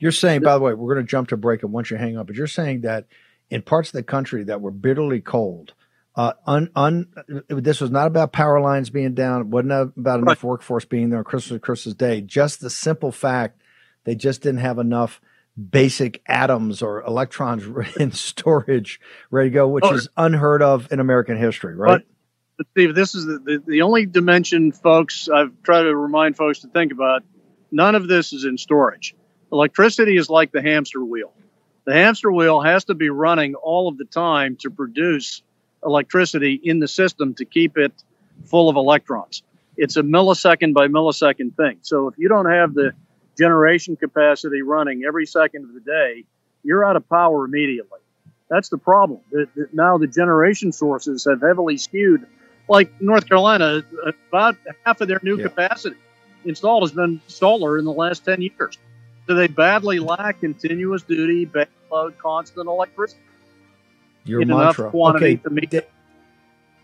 You're saying, by the way, we're going to jump to break and once you hang up, but you're saying that in parts of the country that were bitterly cold, uh, un, un, this was not about power lines being down. It wasn't about enough workforce being there on Christmas Christmas Day. Just the simple fact they just didn't have enough basic atoms or electrons in storage ready to go, which oh, is unheard of in American history, right? But, Steve, this is the, the, the only dimension, folks, I've tried to remind folks to think about. None of this is in storage. Electricity is like the hamster wheel. The hamster wheel has to be running all of the time to produce electricity in the system to keep it full of electrons. It's a millisecond by millisecond thing. So if you don't have the generation capacity running every second of the day, you're out of power immediately. That's the problem. now the generation sources have heavily skewed. Like North Carolina, uh, about half of their new yeah. capacity installed has been solar in the last 10 years. So they badly lack continuous duty, baseload, constant electricity your in mantra. enough quantity okay. to meet.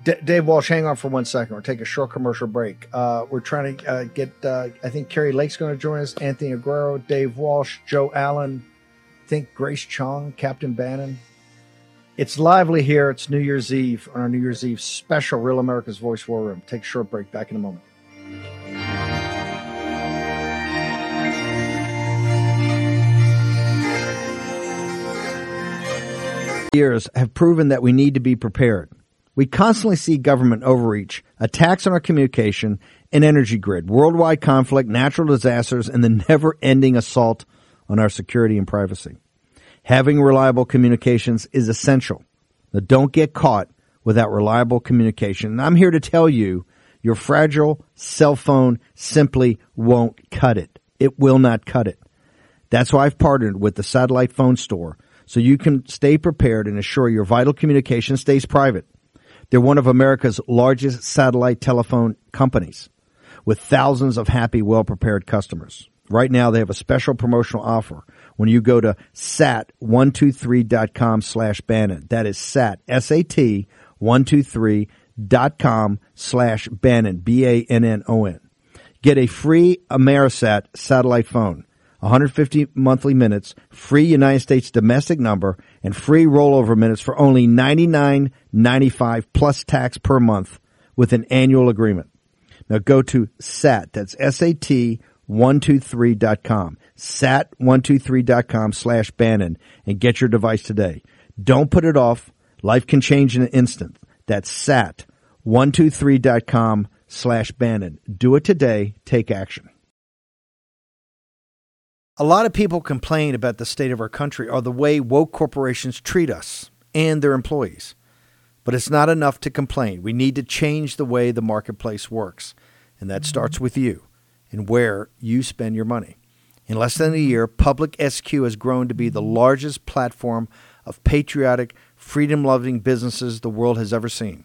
D- Dave Walsh, hang on for one second. We'll take a short commercial break. Uh, we're trying to uh, get, uh, I think Kari Lake's going to join us, Anthony Aguero, Dave Walsh, Joe Allen, I think Grace Chung, Captain Bannon. It's lively here. It's New Year's Eve on our New Year's Eve special Real America's Voice War Room. Take a short break. Back in a moment. Years have proven that we need to be prepared. We constantly see government overreach, attacks on our communication and energy grid, worldwide conflict, natural disasters, and the never ending assault on our security and privacy. Having reliable communications is essential. Now don't get caught without reliable communication. And I'm here to tell you your fragile cell phone simply won't cut it. It will not cut it. That's why I've partnered with the Satellite Phone Store so you can stay prepared and assure your vital communication stays private. They're one of America's largest satellite telephone companies with thousands of happy, well prepared customers. Right now, they have a special promotional offer when you go to sat123.com slash Bannon. That is sat, S-A-T, 123.com slash Bannon, B-A-N-N-O-N. Get a free Amerisat satellite phone, 150 monthly minutes, free United States domestic number, and free rollover minutes for only $99.95 plus tax per month with an annual agreement. Now go to SAT, that's S-A-T 123.com, sat123.com slash Bannon and get your device today. Don't put it off. Life can change in an instant. That's sat123.com slash Bannon. Do it today. Take action. A lot of people complain about the state of our country or the way woke corporations treat us and their employees. But it's not enough to complain. We need to change the way the marketplace works. And that starts with you and where you spend your money. In less than a year, Public SQ has grown to be the largest platform of patriotic, freedom loving businesses the world has ever seen.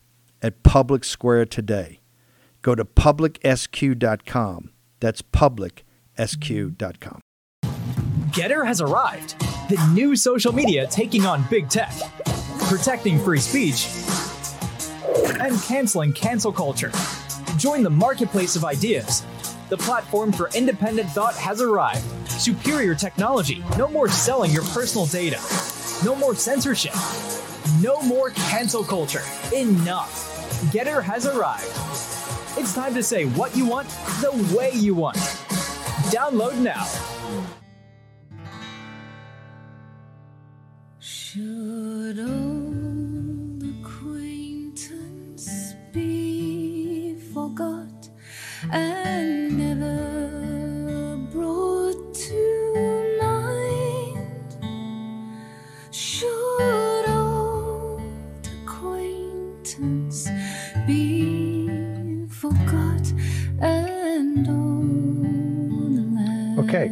at Public Square today. Go to publicsq.com. That's publicsq.com. Gettr has arrived. The new social media taking on big tech, protecting free speech, and canceling cancel culture. Join the marketplace of ideas. The platform for independent thought has arrived. Superior technology. No more selling your personal data. No more censorship. No more cancel culture. Enough. Gettr has arrived. It's time to say what you want the way you want. Download now. Should old acquaintance be forgot and never Okay,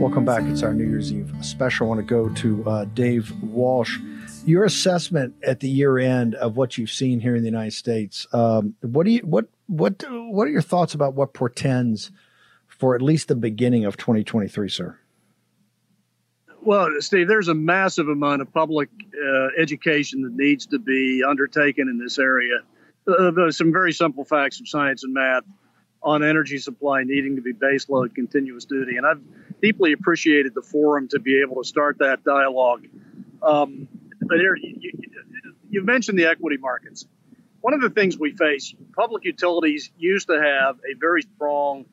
welcome back. It's our New Year's Eve special. I want to go to uh, Dave Walsh. Your assessment at the year end of what you've seen here in the United States. Um, what do you what what what are your thoughts about what portends for at least the beginning of 2023, sir? Well, Steve, there's a massive amount of public uh, education that needs to be undertaken in this area. Uh, some very simple facts of science and math on energy supply needing to be baseload continuous duty. And I've deeply appreciated the forum to be able to start that dialogue. Um, but here, you, you, you mentioned the equity markets. one of the things we face, public utilities used to have a very strong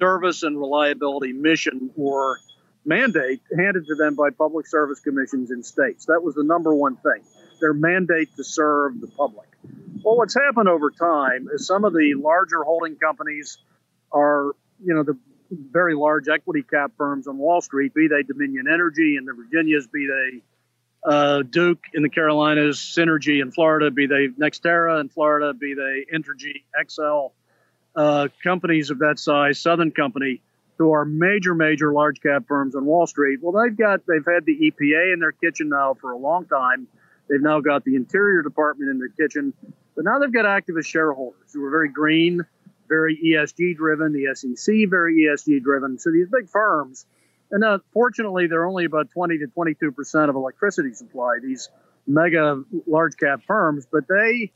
service and reliability mission or mandate handed to them by public service commissions in states. That was the number one thing, their mandate to serve the public. Well, what's happened over time is some of the larger holding companies are, you know, the very large equity cap firms on Wall Street, be they Dominion Energy in the Virginias, be they uh, Duke in the Carolinas, Synergy in Florida, be they NextEra in Florida, be they Entergy, Xcel, uh, companies of that size, Southern Company, who are major, major large cap firms on Wall Street. Well, they've got they've had the EPA in their kitchen now for a long time. They've now got the Interior Department in their kitchen, but now they've got activist shareholders who are very green, very ESG driven. The SEC very ESG driven. So these big firms, and now fortunately they're only about 20 to 22 percent of electricity supply. These mega large cap firms, but they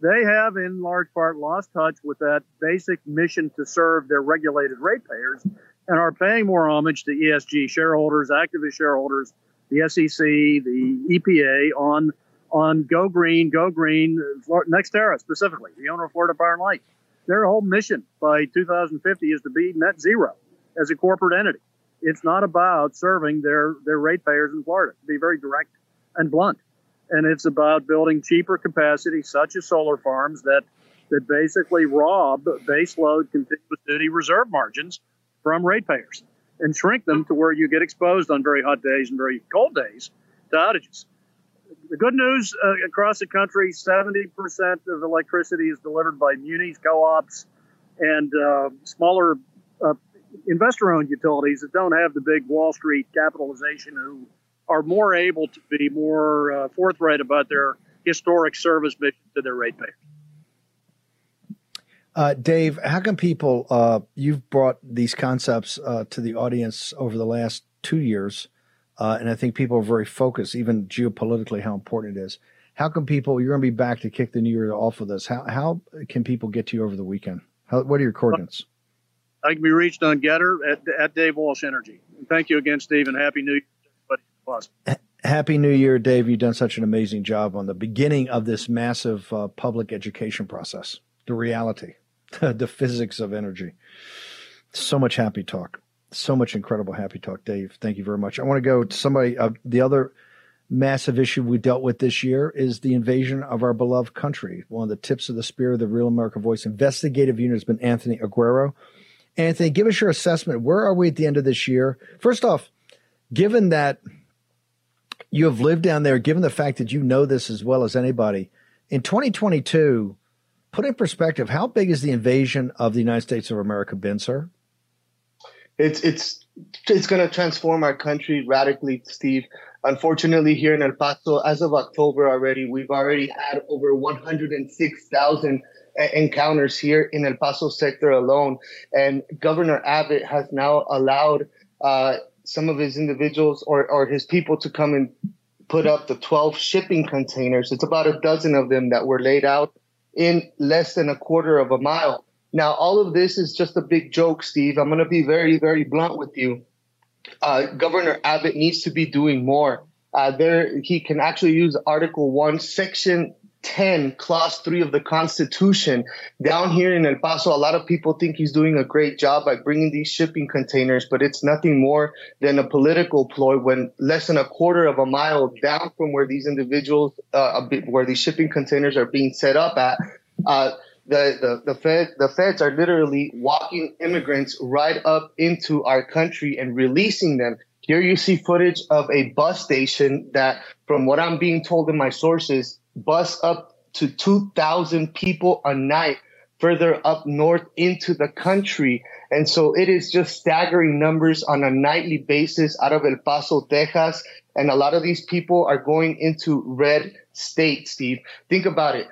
they have in large part lost touch with that basic mission to serve their regulated ratepayers and are paying more homage to ESG shareholders, activist shareholders, the SEC, the EPA on on Go Green, Go Green, NextEra specifically, the owner of Florida Power and Light. Their whole mission by 2050 is to be net zero as a corporate entity. It's not about serving their their ratepayers in Florida. To be very direct and blunt and it's about building cheaper capacity, such as solar farms that that basically rob baseload continuous duty reserve margins from ratepayers and shrink them to where you get exposed on very hot days and very cold days to outages. The good news uh, across the country 70% of electricity is delivered by munis, co ops, and uh, smaller uh, investor owned utilities that don't have the big Wall Street capitalization who are more able to be more uh, forthright about their historic service mission to their ratepayers. Uh, Dave, how can people? Uh, you've brought these concepts uh, to the audience over the last two years, uh, and I think people are very focused, even geopolitically, how important it is. How can people? You're going to be back to kick the new year off with us. How how can people get to you over the weekend? How, what are your coordinates? I can be reached on Gettr at, at Dave Walsh Energy. Thank you again, Steve, and happy New Year. Happy New Year, Dave. You've done such an amazing job on the beginning of this massive uh, public education process, the reality, the physics of energy. So much happy talk. So much incredible happy talk, Dave. Thank you very much. I want to go to somebody. Uh, the other massive issue we dealt with this year is the invasion of our beloved country. One of the tips of the spear of the Real America Voice investigative unit has been Anthony Aguero. Anthony, give us your assessment. Where are we at the end of this year? First off, given that you have lived down there, given the fact that you know this as well as anybody, in 2022, put in perspective, how big is the invasion of the United States of America been, sir? It's it's it's going to transform our country radically, Steve. Unfortunately, here in El Paso, as of October already, we've already had over 106,000 encounters here in El Paso sector alone, and Governor Abbott has now allowed uh, some of his individuals or, or his people to come and put up the 12 shipping containers. It's about a dozen of them that were laid out in less than a quarter of a mile. Now, all of this is just a big joke, Steve. I'm going to be very, very blunt with you. Uh, Governor Abbott needs to be doing more. Uh, there, he can actually use Article 1, Section 10, Clause 3 of the Constitution. Down here in El Paso, a lot of people think he's doing a great job by bringing these shipping containers, but it's nothing more than a political ploy when less than a quarter of a mile down from where these individuals, uh, where these shipping containers are being set up at, uh, the, the, the, Fed, the feds are literally walking immigrants right up into our country and releasing them. Here you see footage of a bus station that, from what I'm being told in my sources, bus up to 2,000 people a night further up north into the country. And so it is just staggering numbers on a nightly basis out of El Paso, Texas. And a lot of these people are going into red states, Steve. Think about it.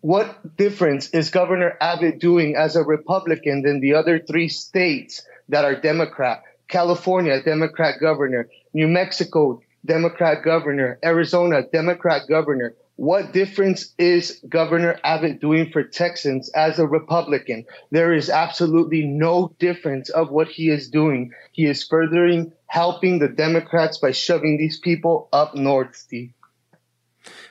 What difference is Governor Abbott doing as a Republican than the other three states that are Democrat? California, Democrat governor. New Mexico, Democrat governor. Arizona, Democrat governor. What difference is Governor Abbott doing for Texans as a Republican? There is absolutely no difference of what he is doing. He is furthering helping the Democrats by shoving these people up north, Steve.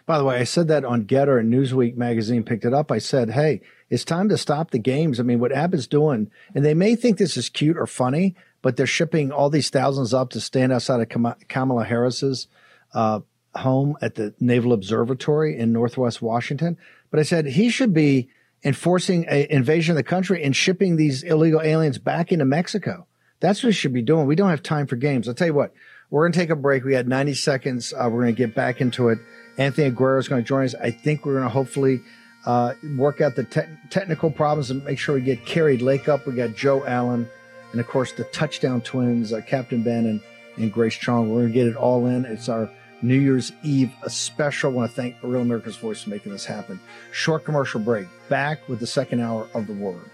By the way, I said that on Gettr and Newsweek magazine picked it up. I said, hey, it's time to stop the games. I mean, what Abbott's doing, and they may think this is cute or funny, but they're shipping all these thousands up to stand outside of Kamala Harris's uh, home at the Naval Observatory in Northwest Washington. But I said he should be enforcing an invasion of the country and shipping these illegal aliens back into Mexico. That's what he should be doing. We don't have time for games. I'll tell you what, we're going to take a break. We had 90 seconds. Uh, we're going to get back into it. Anthony Aguero is going to join us. I think we're going to hopefully uh, work out the te- technical problems and make sure we get Kari Lake up. We got Joe Allen, and of course the touchdown twins, uh, Captain Ben and, and Grace Chung. We're going to get it all in. It's our New Year's Eve a special. I want to thank Real America's Voice for making this happen. Short commercial break. Back with the second hour of the Word.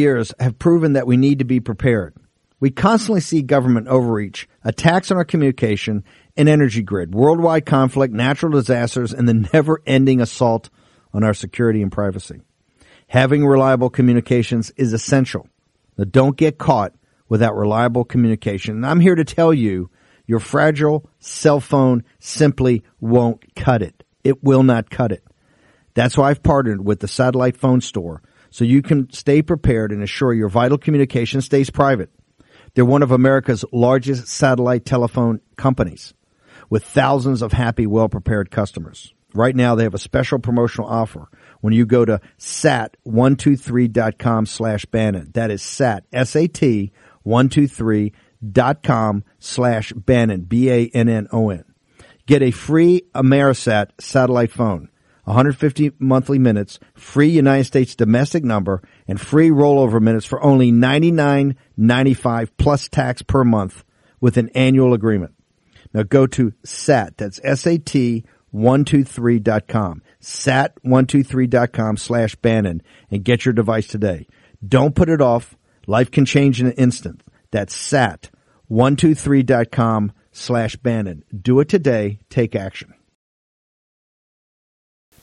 Years have proven that we need to be prepared. We constantly see government overreach, attacks on our communication and energy grid, worldwide conflict, natural disasters, and the never ending assault on our security and privacy. Having reliable communications is essential. Now don't get caught without reliable communication. And I'm here to tell you your fragile cell phone simply won't cut it. It will not cut it. That's why I've partnered with the Satellite Phone Store so you can stay prepared and assure your vital communication stays private. They're one of America's largest satellite telephone companies with thousands of happy, well prepared customers. Right now, they have a special promotional offer when you go to sat123.com slash Bannon. That is sat, S-A-T, 123.com slash Bannon, B-A-N-N-O-N. Get a free Amerisat satellite phone 150 monthly minutes, free United States domestic number, and free rollover minutes for only $99.95 plus tax per month with an annual agreement. Now go to SAT, that's S-A-T 123.com, sat123.com slash Bannon and get your device today. Don't put it off. Life can change in an instant. That's sat123.com slash Bannon. Do it today. Take action.